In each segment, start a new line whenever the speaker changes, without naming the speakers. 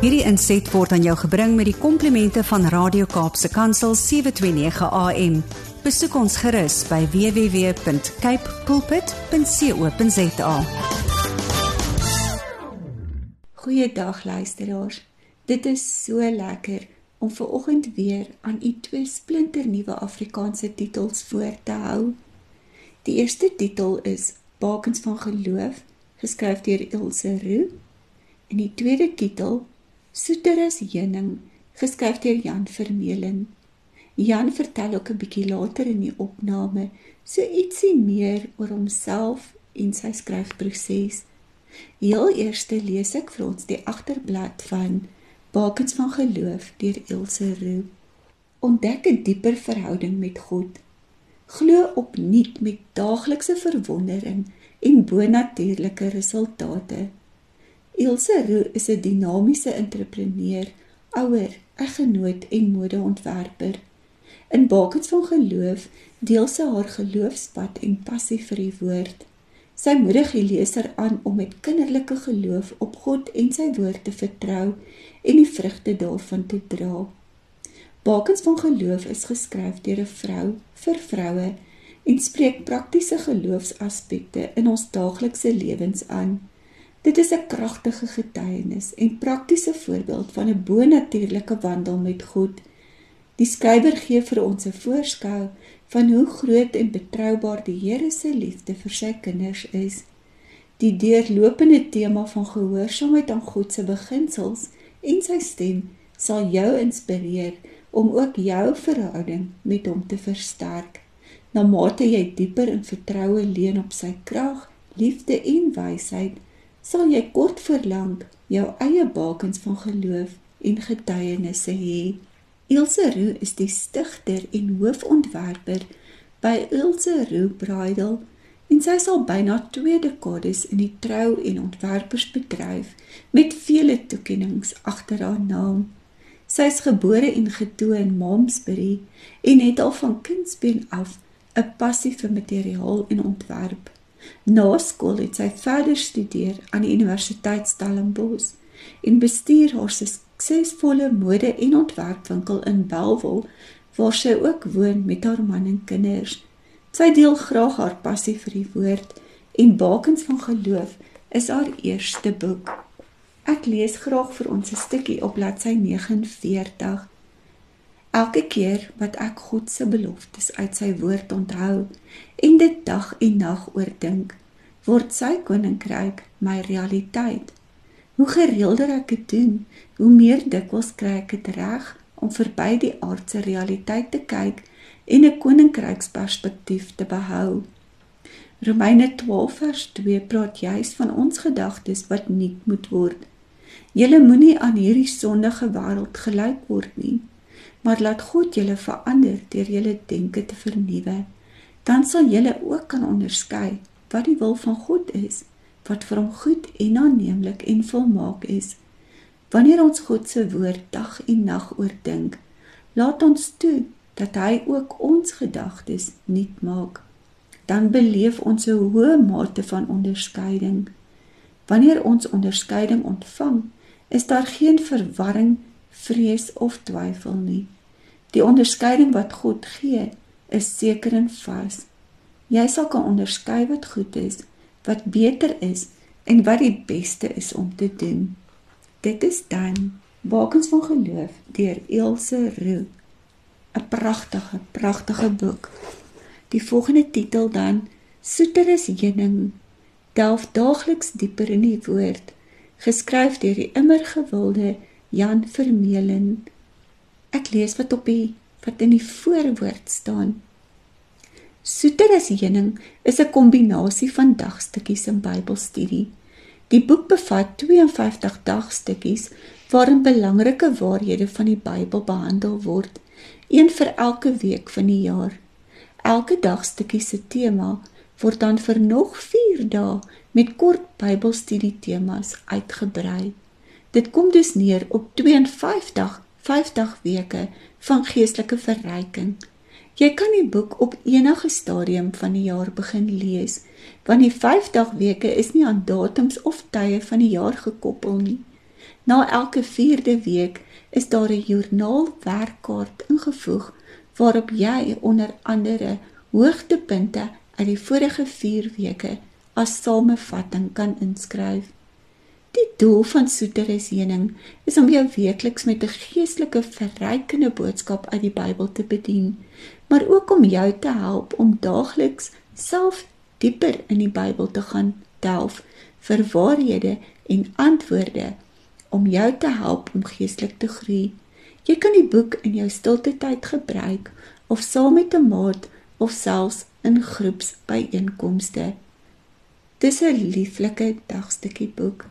Hierdie inset word aan jou gebring met die komplimente van Radio Kaapse Kansel 729 AM. Besoek ons gerus by www.cape pulpit.co.za.
Goeiedag luisteraars. Dit is so lekker om ver oggend weer aan u twee splinternuwe Afrikaanse titels voor te hou. Die eerste titel is Bakens van Geloof, geskryf deur Ilse Roux, en die tweede titel Soeter as heuning, geskryf deur Jan Vermeulen. Jan vertel ook 'n bietjie later in die opname so ietsie meer oor homself en sy skryfproses. Heel eers lees ek vir ons die agterblad van Bakens van geloof deur Ilse Roux. Ontdek 'n dieper verhouding met God. Glo opnuut met daaglikse verwondering en bonatuurlike resultate. Ilse Roux is 'n dinamiese entrepreneur, ouer, eggenoot en modeontwerper. In Bakens van geloof deel sy haar geloofspad en passie vir die woord. Sy moedig die leser aan om met kinderlike geloof op God en sy woord te vertrou en die vrugte daarvan te dra. Bakens van geloof is geskryf deur 'n vrou vir vroue en spreek praktiese geloofsaspekte in ons daaglikse lewens aan. Dit is 'n kragtige getuienis en praktiese voorbeeld van 'n bonatuurlike wandel met God. Die skrywer gee vir ons 'n voorskou van hoe groot en betroubaar die Here se liefde vir sy kinders is. Die deurlopende tema van gehoorsaamheid aan God se beginsels en sy stem sal jou inspireer om ook jou verhouding met hom te versterk. Na mate jy dieper in vertroue leun op sy krag, liefde en wysheid, sal jy kort voor lank jou eie bakens van geloof en getuienisse hê. Ilse Roux is die stigter en hoofontwerper by Ilse Roux Bridal en sy sal byna 2 dekades in die trou en ontwerpersbedryf met vele toekennings agter haar naam. Sy is gebore en getoe in Momsbury en het al van kindsbeen af 'n passie vir materiaal en ontwerp. Na skool het sy verder studeer aan die Universiteit Stellenbosch en bestuur haar suksesvolle mode- en ontwerpwinkel in Bellville waar sy ook woon met haar man en kinders. Sy deel graag haar passie vir die woord en Bakens van Geloof is haar eerste boek. Ek lees graag vir ons 'n stukkie op bladsy 49. Elke keer wat ek God se beloftes uit sy woord onthou en dit dag en nag oordink, word sy koninkryk my realiteit. Hoe gereelder ek dit doen, hoe meer dikwels kry ek dit reg om verby die aardse realiteit te kyk en 'n koninkryksperspektief te behou. Romeine 12 vers 2 praat juis van ons gedagtes wat nuut moet word. Julle moenie aan hierdie sondige wêreld gelyk word nie, maar laat God julle verander deur julle denke te vernuwe. Dan sal julle ook kan onderskei wat die wil van God is, wat vir hom goed en aanneemlik en volmaak is. Wanneer ons God se woord dag en nag oordink, laat ons toe dat hy ook ons gedagtes nuut maak dan beleef ons 'n hoë mate van onderskeiding wanneer ons onderskeiding ontvang is daar geen verwarring vrees of twyfel nie die onderskeiding wat God gee is seker en vas jy sal kan onderskei wat goed is wat beter is en wat die beste is om te doen dit is dan bakens van geloof deur Elsje Roux 'n pragtige, pragtige boek. Die volgende titel dan Soeter is heuning. Delf daagliks dieper in die woord, geskryf deur die immer gewilde Jan Vermeulen. Ek lees wat op die wat in die voorwoord staan. Soeter as heuning is 'n kombinasie van dagstukkies en Bybelstudie. Die boek bevat 52 dagstukkies waarin belangrike waarhede van die Bybel behandel word een vir elke week van die jaar. Elke dagstukkie se tema word dan vir nog 4 dae met kort Bybelstudie temas uitgebrei. Dit kom dus neer op 52 50 weke van geestelike verryking. Jy kan die boek op enige stadium van die jaar begin lees, want die 50 weke is nie aan datums of tye van die jaar gekoppel nie. Na elke 4de week is daar 'n joernaal werkkaart ingevoeg waarop jy onder andere hoogtepunte uit die vorige 4 weke as samevatting kan inskryf. Die doel van Soeteres Heuning is om jou weekliks met 'n geestelike verrykende boodskap uit die Bybel te bedien, maar ook om jou te help om daagliks self dieper in die Bybel te gaan delf vir waarhede en antwoorde om jou te help om geestelik te groei. Jy kan die boek in jou stilte tyd gebruik of saam met 'n maat of selfs in groepsbyeenkomste. Dis 'n lieflike dagstukkie boek.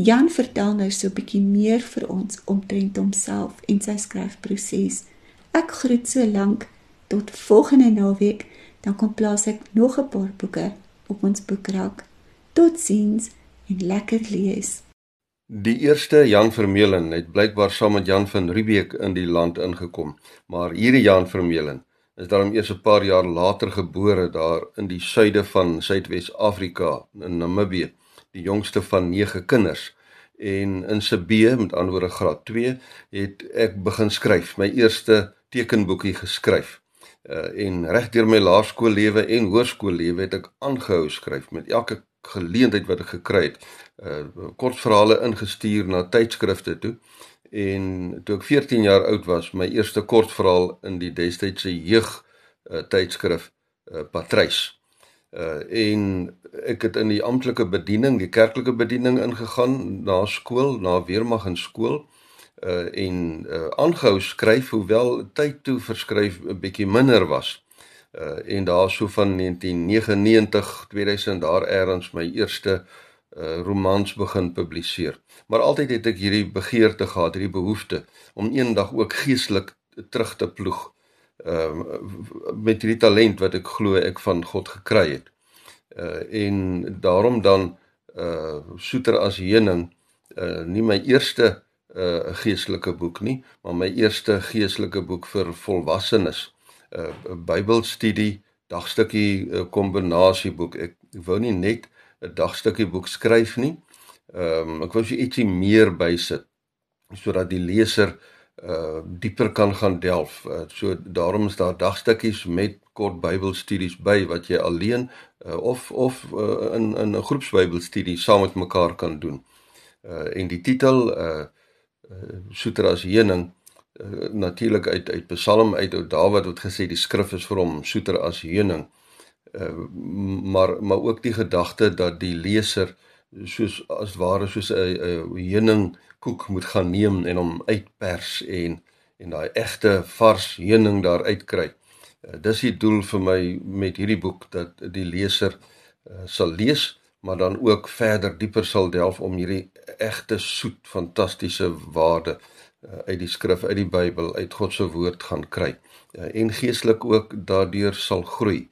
Jan vertel nou so 'n bietjie meer vir ons omtrent homself en sy skryfproses. Ek groet so lank tot volgende naweek, dan kom plaas ek nog 'n paar boeke op ons boekrak. Totsiens en lekker lees.
Die eerste Jan Vermeulen het blykbaar saam met Jan van Riebeeck in die land ingekom, maar hierdie Jan Vermeulen is daarom eers 'n paar jaar later gebore daar in die suide van Suidwes-Afrika in Namibië, die jongste van 9 kinders. En in Sibee, met ander woorde graad 2, het ek begin skryf, my eerste tekenboekie geskryf. Uh, en reg deur my laerskoollewe en hoërskoollewe het ek aangehou skryf met elke geleentheid wat ek gekry het. Uh kortverhale ingestuur na tydskrifte toe en toe ek 14 jaar oud was, my eerste kortverhaal in die destydse jeug uh, tydskrif uh, Patrys. Uh en ek het in die amptelike bediening, die kerklike bediening ingegaan na skool, na weermag en skool uh en uh aangehou skryf hoewel tyd toe verskryf 'n bietjie minder was. Uh en daar so van 1999 2000 daar eers my eerste uh romans begin publiseer. Maar altyd het ek hierdie begeerte gehad, hierdie behoefte om eendag ook geestelik terug te ploeg ehm uh, met hierdie talent wat ek glo ek van God gekry het. Uh en daarom dan uh soeter as heuning uh nie my eerste uh geestelike boek nie, maar my eerste geestelike boek vir volwassenes. Uh Bybelstudie, dagstukkie uh, kombinasieboek. Ek wou nie net 'n dagstukkie boek skryf nie. Ehm um, ek wou ietsie meer bysit sodat die leser uh dieper kan gaan delf. Uh, so daarom is daar dagstukkies met kort Bybelstudies by wat jy alleen uh, of of uh, in in 'n groepsbybelstudie saam met mekaar kan doen. Uh en die titel uh, uh Soetras heuning uh, natuurlik uit uit Psalm uit ou Dawid wat gesê die skrif is vir hom soeter as heuning. Uh, maar maar ook die gedagte dat die leser soos as ware soos 'n heuning koek moet gaan neem en hom uitpers en en daai egte vars heuning daar uitkry. Uh, dis die doel vir my met hierdie boek dat die leser uh, sal lees maar dan ook verder dieper sal delf om hierdie egte soet fantastiese waarde uh, uit die skrif uit die Bybel uit God se woord gaan kry uh, en geestelik ook daardeur sal groei.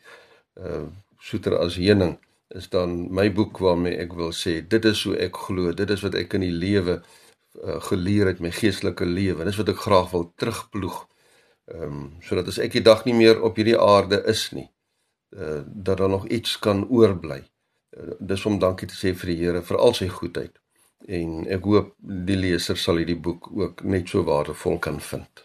Uh soeter as heuning is dan my boek waarmee ek wil sê dit is hoe ek glo dit is wat ek in die lewe uh, geleer het my geestelike lewe. Dis wat ek graag wil terugploeg ehm um, sodat as ek die dag nie meer op hierdie aarde is nie uh, dat daar nog iets kan oorbly. Uh, dis om dankie te sê vir die Here vir al sy goedheid. En ek hoop die leser sal hierdie boek ook net so waardevol kan vind